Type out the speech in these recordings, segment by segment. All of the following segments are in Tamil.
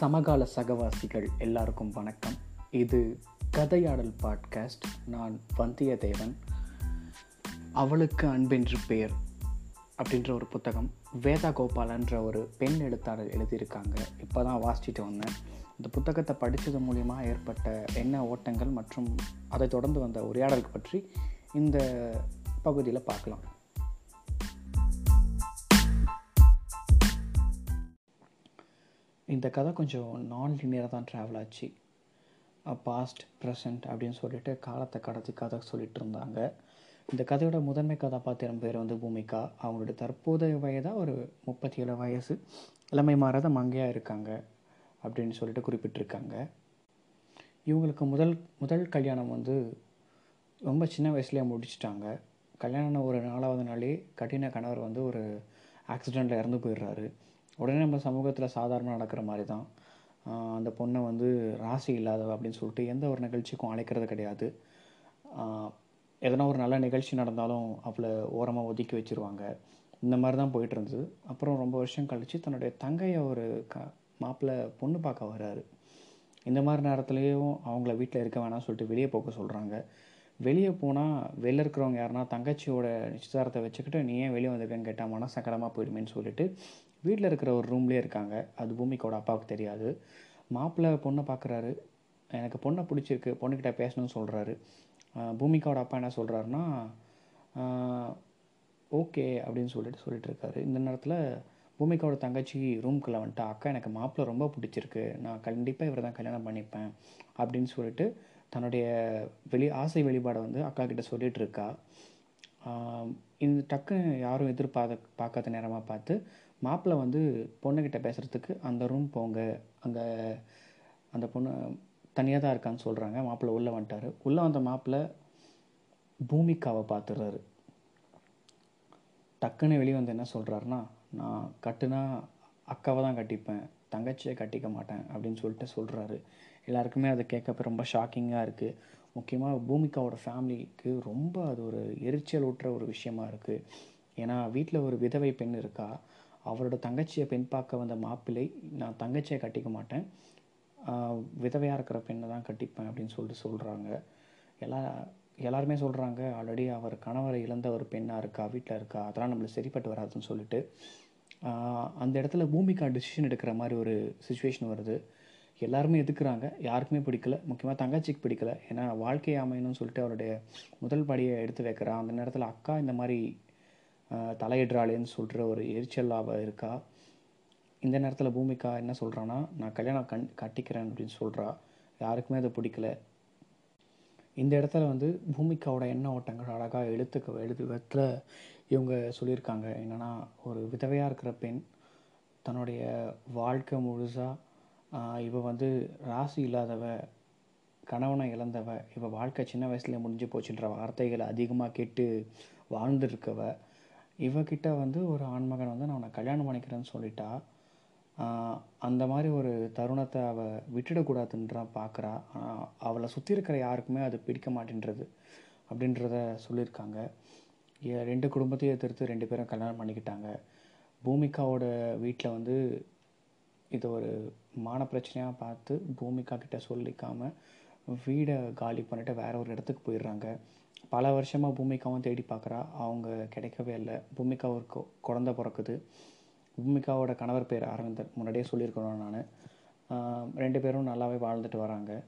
சமகால சகவாசிகள் எல்லாருக்கும் வணக்கம். இது கதையாடல் பாட்காஸ்ட். நான் வந்தியத்தேவன். அவளுக்கு அன்பென்று பேர் அப்படின்ற ஒரு புத்தகம். வேதா கோபாலன்ற ஒரு பெண் எழுத்தாளர் எழுதியிருக்காங்க. இப்போ தான் வாசிச்சுட்டு வந்தேன். இந்த புத்தகத்தை படித்தது மூலிமா ஏற்பட்ட என்ன ஓட்டங்கள் மற்றும் அதை தொடர்ந்து வந்த உரையாடல் பற்றி இந்த பகுதியில் பார்க்கலாம். இந்த கதை கொஞ்சம் நான் லீனியராக தான் ட்ராவல் ஆச்சு. பாஸ்ட் ப்ரெசண்ட் அப்படின்னு சொல்லிட்டு காலத்தை கடத்தி கதை சொல்லிட்டு இருந்தாங்க. இந்த கதையோட முதன்மை கதாபாத்திரம் பேர் வந்து பூமிகா. அவங்களுடைய தற்போதைய வயதாக ஒரு முப்பத்தி ஏழு வயசு. இளமை மாறாத மங்கையாக இருக்காங்க அப்படின்னு சொல்லிட்டு குறிப்பிட்டிருக்காங்க. இவங்களுக்கு முதல் முதல் கல்யாணம் வந்து ரொம்ப சின்ன வயசுலேயே முடிச்சிட்டாங்க. கல்யாணம் ஒரு நாலாவது நாளே கடின கணவர் வந்து ஒரு ஆக்சிடெண்ட்டில் இறந்து போயிடுறாரு. உடனே நம்ம சமூகத்தில் சாதாரணமாக நடக்கிற மாதிரி தான் அந்த பொண்ணை வந்து ராசி இல்லாதவ அப்படின்னு சொல்லிட்டு எந்த ஒரு நிகழ்ச்சிக்கும் அழைக்கிறது கிடையாது. எதனா ஒரு நல்ல நிகழ்ச்சி நடந்தாலும் அவளை ஓரமாக ஒதுக்கி வச்சுருவாங்க. இந்த மாதிரி தான் போயிட்டு இருந்தது. அப்புறம் ரொம்ப வருஷம் கழித்து தன்னுடைய தங்கையை ஒரு க மாப்பிள்ளை பொண்ணு பார்க்க வர்றாரு. இந்த மாதிரி நேரத்துலேயும் அவங்கள வீட்டில் இருக்க வேணாம் சொல்லிட்டு வெளியே போக சொல்கிறாங்க வெளியே போனால் வெளில இருக்கிறவங்க யாருன்னா தங்கச்சியோட நிச்சயதாரத்தை வச்சுக்கிட்டு நீ ஏன் வெளியே வந்திருக்கேன்னு கேட்டால் மனசங்கடமாக போயிடுமேன்னு சொல்லிட்டு வீட்டில் இருக்கிற ஒரு ரூம்லேயே இருக்காங்க. அது பூமிக்கோட அப்பாவுக்கு தெரியாது. மாப்பிள்ளை பொண்ணை பார்க்குறாரு எனக்கு பொண்ணை பிடிச்சிருக்கு. பொண்ணுக்கிட்ட பேசணும்னு சொல்கிறாரு பூமிக்காவோட அப்பா என்ன சொல்கிறாருன்னா ஓகே அப்படின்னு சொல்லிட்டு சொல்லிட்டு இருக்காரு. இந்த நேரத்தில் பூமிக்காவோட தங்கச்சி ரூம்குள்ளே வந்துட்டு அக்கா எனக்கு மாப்பிள்ளை ரொம்ப பிடிச்சிருக்கு. நான் கண்டிப்பாக இவரை தான் கல்யாணம் பண்ணிப்பேன். அப்படின்னு சொல்லிட்டு தன்னுடைய வெளி ஆசை வெளிப்பாடை வந்து அக்கா கிட்ட சொல்லிகிட்டு இருக்கா. இந்த டக்குன்னு யாரும் எதிர்பார்க்க பார்க்காத நேரமாக பார்த்து மாப்பிள்ளை வந்து பொண்ணுக்கிட்ட பேசுகிறதுக்கு அந்த ரூம் போங்க. அங்கே அந்த பொண்ணு தனியாக தான் இருக்கான்னு சொல்கிறாங்க மாப்பிள்ளை உள்ளே வந்துட்டார். உள்ளே வந்த மாப்பிள்ளை பூமிக்காவை பார்த்துடுறாரு. டக்குன்னு வெளியே வந்து என்ன சொல்கிறாருன்னா நான் கட்டுனா அக்காவை தான் கட்டிப்பேன். தங்கச்சியை கட்டிக்க மாட்டேன். அப்படின்னு சொல்லிட்டு சொல்கிறாரு எல்லாருக்குமே அதை கேட்கப்ப ரொம்ப ஷாக்கிங்காக இருக்குது முக்கியமாக பூமிக்காவோட ஃபேமிலிக்கு ரொம்ப அது ஒரு எரிச்சல் ஊட்டுற ஒரு விஷயமா இருக்குது ஏன்னா வீட்டில் ஒரு விதவை பெண் இருக்கா? அவரோட தங்கச்சியை பெண் பார்க்க வந்த மாப்பிள்ளை நான் தங்கச்சியை கட்டிக்க மாட்டேன். விதவையாக இருக்கிற பெண்ணை தான் கட்டிப்பேன் அப்படின்னு சொல்லிட்டு சொல்கிறாங்க எல்லா எல்லாருமே சொல்கிறாங்க ஆல்ரெடி அவர் கணவரை இழந்த ஒரு பெண்ணாக இருக்கா வீட்டில் இருக்கா அதெல்லாம் நம்மளுக்கு சரிப்பட்டு வராதுன்னு சொல்லிட்டு. அந்த இடத்துல பூமிக்கா டிசிஷன் எடுக்கிற மாதிரி ஒரு சுச்சுவேஷன் வருது. எல்லாருமே எதுக்குறாங்க? யாருக்குமே பிடிக்கல. முக்கியமாக தங்கச்சிக்கு பிடிக்கல. ஏன்னா வாழ்க்கை அமையணும்னு சொல்லிட்டு அவருடைய முதல் படியை எடுத்து வைக்கிறான். அந்த நேரத்தில் அக்கா இந்த மாதிரி தலையிடுறாளேன்னு சொல்கிற ஒரு எரிச்சலாக இருக்கா? இந்த நேரத்தில் பூமிக்கா என்ன சொல்கிறான்னா நான் கல்யாணம் கண் கட்டிக்கிறேன் அப்படின்னு சொல்கிறா யாருக்குமே அது பிடிக்கல. இந்த இடத்துல வந்து பூமிக்காவோட எண்ண ஓட்டங்கள் அழகாக எழுத்துக்க எழுது விதத்தில் இவங்க சொல்லியிருக்காங்க. என்னென்னா ஒரு விதவையாக இருக்கிற பெண் தன்னுடைய வாழ்க்கை முழுசாக இவள் வந்து ராசி இல்லாதவ கணவனை இழந்தவ இவள் வாழ்க்கை சின்ன வயசுலேயே முடிஞ்சு போச்சுன்ற வார்த்தைகளை அதிகமாக கேட்டு வாழ்ந்துருக்கவ இவகிட்ட வந்து ஒரு ஆண்மகன் வந்து நான் உன்னை கல்யாணம் பண்ணிக்கிறேன்னு சொல்லிட்டா அந்த மாதிரி ஒரு தருணத்தை அவள் விட்டுடக்கூடாதுன்றா பார்க்குறா ஆனால் அவளை சுற்றி இருக்கிற யாருக்குமே அது பிடிக்க மாட்டேன்றது அப்படின்றத சொல்லியிருக்காங்க. ரெண்டு குடும்பத்தையும் எதிர்த்து ரெண்டு பேரும் கல்யாணம் பண்ணிக்கிட்டாங்க. பூமிகாவோட வீட்டில் வந்து இது ஒரு மான பிரச்சனையாக பார்த்து பூமிகா கிட்ட சொல்லிக்காமல் வீடை காலி பண்ணிட்டு வேற ஒரு இடத்துக்கு போயிடுறாங்க. பல வருஷமாக பூமிகாவும் தேடி பார்க்குறா. அவங்க கிடைக்கவே இல்லை. பூமிகா ஒரு குழந்த பிறக்குது. பூமிகாவோட கணவர் பேர் அரவிந்தர். முன்னாடியே சொல்லியிருக்கணும் நான். ரெண்டு பேரும் நல்லாவே வாழ்ந்துட்டு வராங்க.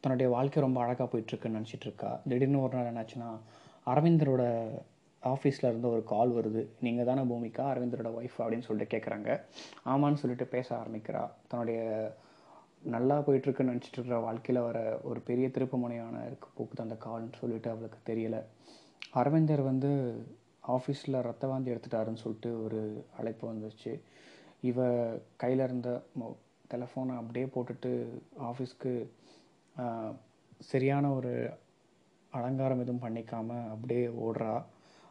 தன்னுடைய வாழ்க்கை ரொம்ப அழகாக போயிட்டுருக்குன்னு நினச்சிட்டு இருக்கா. திடீர்னு ஒரு நாள் என்னாச்சுன்னா அரவிந்தரோட ஆஃபீஸில் இருந்து ஒரு கால் வருது. நீங்கள் தானே பூமிகா? அரவிந்தரோட ஒய்ஃப் அப்படின்னு சொல்லிட்டு கேட்குறாங்க ஆமான்னு சொல்லிட்டு பேச ஆரம்பிக்கிறா. தன்னுடைய நல்லா போயிட்டுருக்குன்னு நினச்சிட்டு இருக்கிற வாழ்க்கையில் வர ஒரு பெரிய திருப்பமுனையான இருக்க இருக்கு போக்குது அந்த கால்னு சொல்லிட்டு அவளுக்கு தெரியலை. அரவிந்தர் வந்து ஆஃபீஸில் ரத்த வாந்தி எடுத்துட்டாருன்னு சொல்லிட்டு ஒரு அழைப்பு வந்துச்சு. இவ கையில் இருந்த மொ டெலஃபோனை அப்படியே போட்டுட்டு ஆஃபீஸ்க்கு சரியான ஒரு அலங்காரம் எதுவும் பண்ணிக்காமல் அப்படியே ஓடுறா.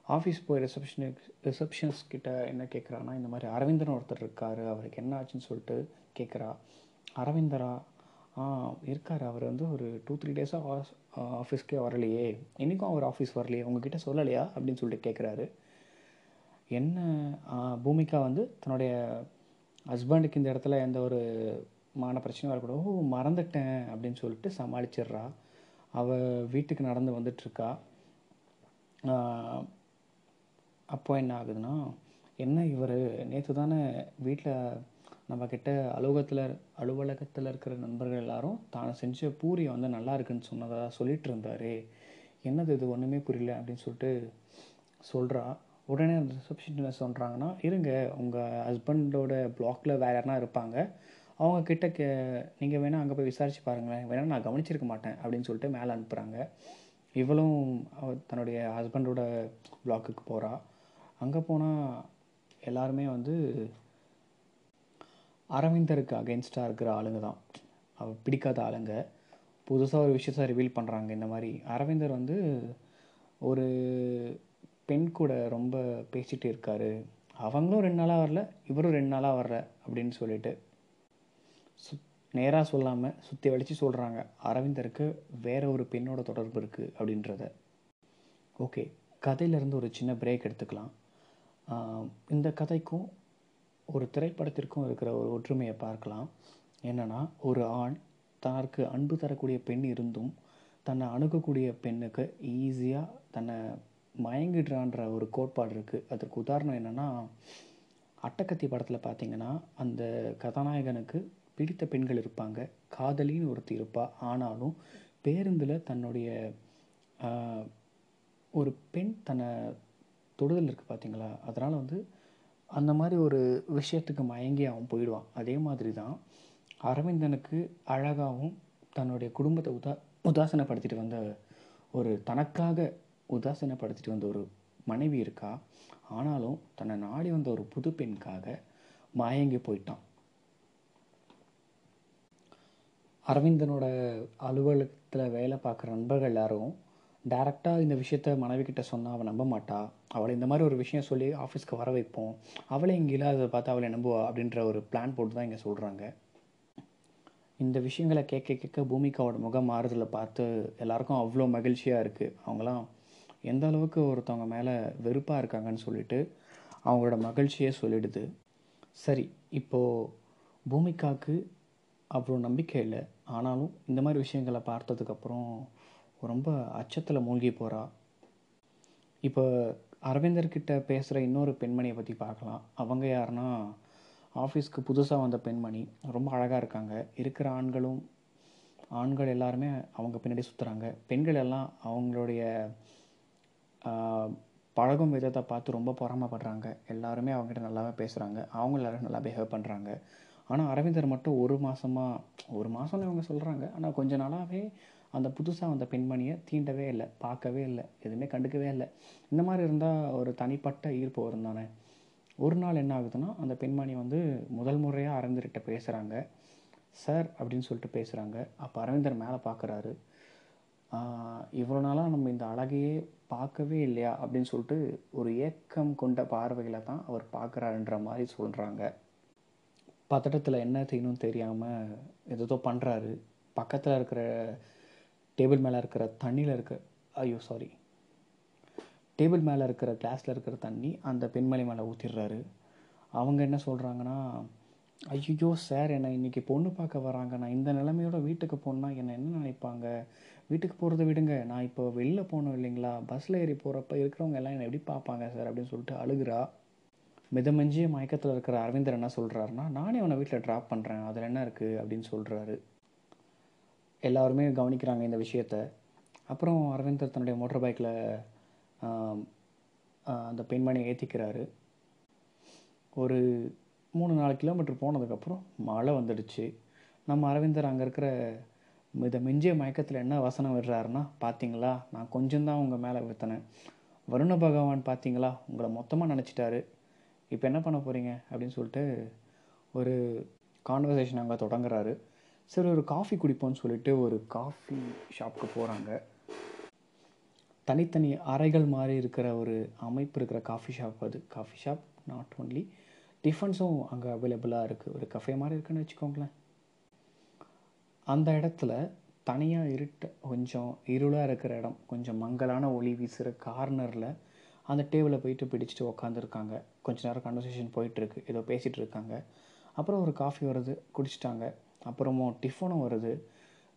ஆஃபீஸ் போய் ரிசப்ஷனுக்கு ரிசப்ஷன்ஸ் கிட்ட என்ன கேட்குறான்னா இந்த மாதிரி அரவிந்தன் ஒருத்தர் இருக்கார் அவருக்கு என்ன ஆச்சுன்னு சொல்லிட்டு கேட்குறா அரவிந்தரா? ஆ இருக்கார். அவர் வந்து ஒரு டூ த்ரீ டேஸாக ஆஃபீஸ்க்கே வரலையே. இன்றைக்கும் அவர் ஆஃபீஸ் வரலையே. உங்ககிட்ட சொல்லலையா? அப்படின்னு சொல்லிட்டு கேட்குறாரு என்ன பூமிகா வந்து தன்னுடைய ஹஸ்பண்டுக்கு இந்த இடத்துல எந்த ஒரு மான பிரச்சனையும் வரக்கூடாது. ஓ மறந்துட்டேன் அப்படின்னு சொல்லிட்டு சமாளிச்சிடுறா. அவள் வீட்டுக்கு நடந்து வந்துட்டுருக்கா. அப்போ என்ன ஆகுதுன்னா என்ன இவர்? நேற்று தானே வீட்டில் நம்மக்கிட்ட அலுவலகத்தில் அலுவலகத்தில் இருக்கிற நண்பர்கள் எல்லாரும் தான் செஞ்ச பூரி வந்து நல்லா இருக்குன்னு சொன்னதாக சொல்லிட்டு இருந்தார். என்னது இது? ஒன்றுமே புரியல அப்படின்னு சொல்லிட்டு சொல்கிறா உடனே அந்த ரிசப்ஷனில் சொல்கிறாங்கன்னா இருங்க உங்கள் ஹஸ்பண்டோட பிளாக்ல வேறு யாருனா இருப்பாங்க. அவங்க கிட்ட கே நீங்கள் வேணால் அங்கே போய் விசாரித்து பாருங்களேன். வேணால் நான் கவனிச்சிருக்க மாட்டேன் அப்படின்னு சொல்லிட்டு மேலே அனுப்புகிறாங்க இவளும் அவ தன்னுடைய ஹஸ்பண்டோட பிளாக்குக்கு போகிறா அங்கே போனால் எல்லாருமே வந்து அரவிந்தருக்கு அகென்ஸ்டாக இருக்கிற ஆளுங்க தான். அவர் பிடிக்காத ஆளுங்க. புதுசாக ஒரு விஷயத்த ரிவீல் பண்ணுறாங்க இந்த மாதிரி அரவிந்தர் வந்து ஒரு பெண் கூட ரொம்ப பேசிகிட்டு இருக்காரு. அவங்களும் ரெண்டு நாளாக வரல இவரும் ரெண்டு நாளாக வரல அப்படின்னு சொல்லிட்டு சுத் நேராக சொல்லாமல் சுற்றி வலித்து சொல்கிறாங்க அரவிந்தருக்கு வேற ஒரு பெண்ணோட தொடர்பு இருக்குது அப்படின்றத. ஓகே கதையிலேருந்து ஒரு சின்ன பிரேக் எடுத்துக்கலாம். இந்த கதைக்கும் ஒரு திரைப்படத்திற்கும் இருக்கிற ஒரு ஒற்றுமையை பார்க்கலாம். என்னென்னா ஒரு ஆண் தனக்கு அன்பு தரக்கூடிய பெண் இருந்தும் தன்னை அணுகக்கூடிய பெண்ணுக்கு ஈஸியாக தன்னை மயங்கிடுறான்ற ஒரு கோட்பாடு இருக்குது அதற்கு உதாரணம் என்னென்னா அட்டக்கத்தி படத்தில் பார்த்திங்கன்னா அந்த கதாநாயகனுக்கு பிடித்த பெண்கள் இருப்பாங்க. காதலின்னு ஒருத்தி இருப்பாள் ஆனாலும் பேருந்தில் தன்னுடைய ஒரு பெண் தன்னை தொடுதல் இருக்குது பார்த்தீங்களா அதனால் வந்து அந்த மாதிரி ஒரு விஷயத்துக்கு மயங்கி அவன் போயிடுவான். அதே மாதிரி தான் அரவிந்தனுக்கு அழகாகவும் தன்னுடைய குடும்பத்தை உதா உதாசனப்படுத்திட்டு வந்த ஒரு தனக்காக உதாசீனப்படுத்திட்டு வந்த ஒரு மனைவி இருக்கா? ஆனாலும் தன்னை நாடி வந்த ஒரு புது பெண்காக மயங்கி போயிட்டான். அரவிந்தனோட அலுவலகத்தில் வேலை பார்க்குற நண்பர்கள் எல்லாரும் டேரெக்டாக இந்த விஷயத்த மனைவி கிட்ட சொன்னால் அவன் நம்ப மாட்டா? அவளை இந்த மாதிரி ஒரு விஷயம் சொல்லி ஆஃபீஸ்க்கு வர வைப்போம். அவளை இங்கே இல்லாததை பார்த்து அவளை நம்புவா அப்படின்ற ஒரு பிளான் போட்டு தான் இங்கே சொல்கிறாங்க இந்த விஷயங்களை கேட்க கேட்க பூமிகாவோட முகம் மாறுதலை பார்த்து எல்லாருக்கும் அவ்வளோ மகிழ்ச்சியாக இருக்குது அவங்களாம் எந்த அளவுக்கு ஒருத்தவங்க மேலே வெறுப்பாக இருக்காங்கன்னு சொல்லிட்டு அவங்களோட மகிழ்ச்சியே சொல்லிடுது. சரி இப்போது பூமிகாவுக்கு அவ்வளோ நம்பிக்கை இல்லை. ஆனாலும் இந்த மாதிரி விஷயங்களை பார்த்ததுக்கப்புறம் ரொம்ப அச்சத்தில் மூழ்கி போகிறா இப்போ அரவிந்தர்கிட்ட பேசுகிற இன்னொரு பெண்மணியை பற்றி பார்க்கலாம். அவங்க யாருன்னா ஆஃபீஸ்க்கு புதுசாக வந்த பெண்மணி. ரொம்ப அழகாக இருக்காங்க. இருக்கிற ஆண்களும் ஆண்கள் எல்லாருமே அவங்க பின்னாடி சுற்றுறாங்க பெண்கள் எல்லாம் அவங்களுடைய பழகும் விதத்தை பார்த்து ரொம்ப பொறாமப்படுறாங்க. எல்லாருமே அவங்ககிட்ட நல்லாவே பேசுகிறாங்க அவங்க எல்லோரும் நல்லா பிஹேவ் பண்ணுறாங்க ஆனால் அரவிந்தர் மட்டும் ஒரு மாதமாக ஒரு மாதம்னு இவங்க சொல்கிறாங்க ஆனால் கொஞ்ச நாளாகவே அந்த புதுசாக வந்த பெண்மணியை தீண்டவே இல்லை பார்க்கவே இல்லை எதுவுமே கண்டுக்கவே இல்லை. இந்த மாதிரி இருந்தால் ஒரு தனிப்பட்ட ஈர்ப்பு வரும் தானே. ஒரு நாள் என்ன ஆகுதுன்னா அந்த பெண்மணி வந்து முதல் முறையாக அரவிந்தர்கிட்ட பேசுகிறாங்க சார் அப்படின்னு சொல்லிட்டு பேசுகிறாங்க அப்போ அரவிந்தர் மேலே பார்க்குறாரு இவ்வளோ நாளாக நம்ம இந்த அழகையே பார்க்கவே இல்லையா? அப்படின்னு சொல்லிட்டு ஒரு ஏக்கம் கொண்ட பார்வையில் தான் அவர் பார்க்குறாருன்ற மாதிரி சொல்கிறாங்க பதட்டத்தில் என்ன செய்யணும்னு தெரியாமல் எதோ பண்ணுறாரு பக்கத்தில் இருக்கிற டேபிள் மேலே இருக்கிற தண்ணியில் இருக்க ஐயோ சாரி டேபிள் மேலே இருக்கிற கிளாஸில் இருக்கிற தண்ணி அந்த பெண்மணி மேலே ஊற்றிடுறாரு அவங்க என்ன சொல்கிறாங்கன்னா ஐயோ சார் என்னை இன்றைக்கி பொண்ணு பார்க்க வராங்க. நான் இந்த நிலைமையோட வீட்டுக்கு போனால் என்னை என்ன நினைப்பாங்க? வீட்டுக்கு போகிறத விடுங்க. நான் இப்போ வெளில போகணும் இல்லைங்களா? பஸ்ஸில் ஏறி போகிறப்ப இருக்கிறவங்க எல்லாம் என்னை எப்படி பார்ப்பாங்க சார் அப்படின்னு சொல்லிட்டு அழுகுறா. மிதமஞ்சிய மயக்கத்தில் இருக்கிற அரவிந்தர் என்ன சொல்கிறாருன்னா நானே அவனை வீட்டில் ட்ராப் பண்ணுறேன் அதில் என்ன இருக்குது அப்படின்னு சொல்கிறாரு எல்லாருமே கவனிக்கிறாங்க இந்த விஷயத்த. அப்புறம் அரவிந்தர் தன்னுடைய மோட்டர் பைக்கில் அந்த பெண்மணியை ஏற்றிக்கிறாரு ஒரு மூணு நாலு கிலோமீட்டர் போனதுக்கப்புறம் மழை வந்துடுச்சு. நம்ம அரவிந்தர் அங்கே இருக்கிற இதை மிஞ்சிய மயக்கத்தில் என்ன வசனம் விடுறாருன்னா பார்த்தீங்களா நான் கொஞ்சம்தான் உங்கள் மேலே வித்தனேன் வருண பகவான் பார்த்தீங்களா உங்களை மொத்தமாக நினச்சிட்டாரு. இப்போ என்ன பண்ண போகிறீங்க அப்படின்னு சொல்லிட்டு ஒரு கான்வர்சேஷன் அங்கே தொடங்குறாரு. சரி ஒரு காஃபி குடிப்போம்னு சொல்லிட்டு ஒரு காஃபி ஷாப்புக்கு போகிறாங்க தனித்தனி அறைகள் மாதிரி இருக்கிற ஒரு அமைப்பு இருக்கிற காஃபி ஷாப் அது. காஃபி ஷாப் நாட் ஒன்லி டிஃபன்ஸும் அங்கே அவைலபிளாக இருக்குது ஒரு கஃபே மாதிரி இருக்குன்னு வச்சுக்கோங்களேன். அந்த இடத்துல தனியாக இருட்ட கொஞ்சம் இருளாக இருக்கிற இடம் கொஞ்சம் மங்கலான ஒளி வீசுகிற கார்னரில் அந்த டேபிளை போயிட்டு பிடிச்சிட்டு உக்காந்துருக்காங்க. கொஞ்ச நேரம் கன்வர்சேஷன் போயிட்டுருக்கு ஏதோ பேசிகிட்டு இருக்காங்க. அப்புறம் ஒரு காஃபி வருது குடிச்சிட்டாங்க. அப்புறமும் டிஃபனும் வருது.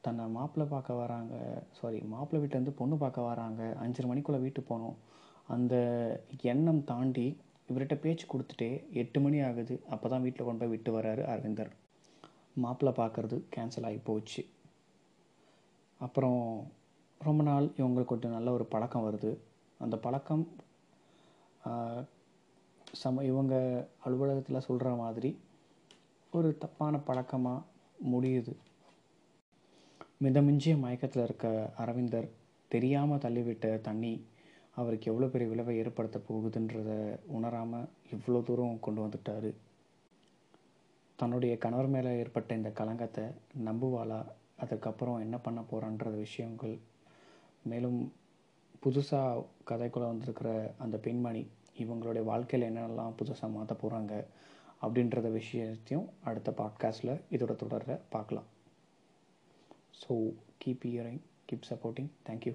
தன்னை மாப்பிள்ளை பார்க்க வராங்க. சாரி மாப்பிள்ளை வீட்டிலேருந்து பொண்ணு பார்க்க வராங்க. அஞ்சரை மணிக்குள்ளே வீட்டுக்கு போகணும். அந்த எண்ணம் தாண்டி இவர்கிட்ட பேச்சு கொடுத்துட்டே எட்டு மணி ஆகுது. அப்போ தான் வீட்டில் கொண்டு போய் விட்டு வராரு அரவிந்தர். மாப்பிள்ளை பார்க்குறது கேன்சல் ஆகி போச்சு. அப்புறம் ரொம்ப நாள் இவங்களுக்கு கொஞ்சம் நல்ல ஒரு பழக்கம் வருது. அந்த பழக்கம் சம இவங்க அலுவலகத்தில் சொல்கிற மாதிரி ஒரு தப்பான பழக்கமாக முடியுது. மிதமிஞ்சிய மயக்கத்தில் இருக்க அரவிந்தர் தெரியாமல் தள்ளிவிட்ட தண்ணி அவருக்கு எவ்வளோ பெரிய விளைவை ஏற்படுத்த போகுதுன்றத உணராமல் இவ்வளோ தூரம் கொண்டு வந்துட்டார். தன்னுடைய கணவர் மேலே ஏற்பட்ட இந்த கலங்கத்தை நம்புவாளா? அதுக்கப்புறம் என்ன பண்ண போகிறான்ற விஷயங்கள். மேலும் புதுசாக கதைக்குள்ளே வந்திருக்கிற அந்த பெண்மணி இவங்களுடைய வாழ்க்கையில் என்னென்னலாம் புதுசாக மாற்ற போகிறாங்க அப்படின்றத விஷயத்தையும் அடுத்த பாட்காஸ்ட்டில் இதோட தொடர பார்க்கலாம். So keep hearing keep supporting thank you